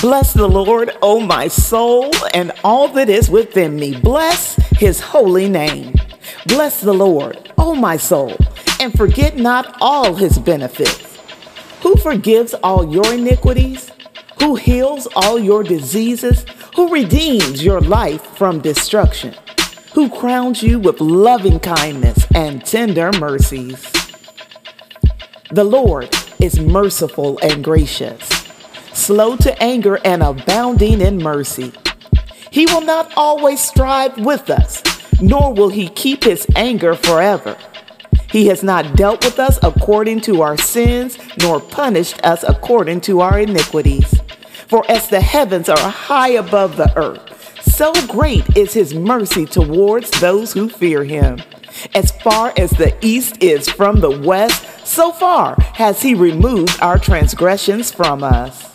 Bless the Lord, O my soul, and all that is within me. Bless his holy name. Bless the Lord, O my soul, and forget not all his benefits. Who forgives all your iniquities? Who heals all your diseases? Who redeems your life from destruction? Who crowns you with loving kindness and tender mercies? The Lord is merciful and gracious, slow to anger and abounding in mercy. He will not always strive with us, nor will he keep his anger forever. He has not dealt with us according to our sins, nor punished us according to our iniquities. For as the heavens are high above the earth, so great is his mercy towards those who fear him. As far as the east is from the west, so far has he removed our transgressions from us.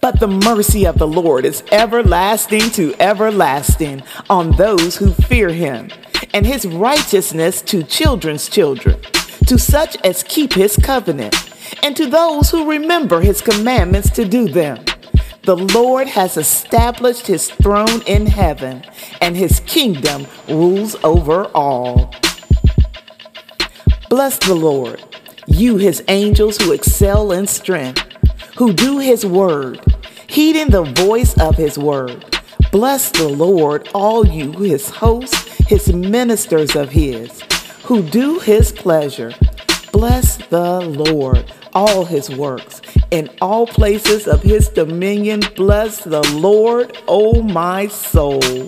But the mercy of the Lord is everlasting to everlasting on those who fear him, and his righteousness to children's children, to such as keep his covenant, and to those who remember his commandments to do them. The Lord has established his throne in heaven, and his kingdom rules over all. Bless the Lord, you his angels who excel in strength, who do his word, heeding the voice of his word. Bless the Lord, all you his hosts, his ministers of his, who do his pleasure. Bless the Lord, all his works, in all places of his dominion. Bless the Lord, O my soul.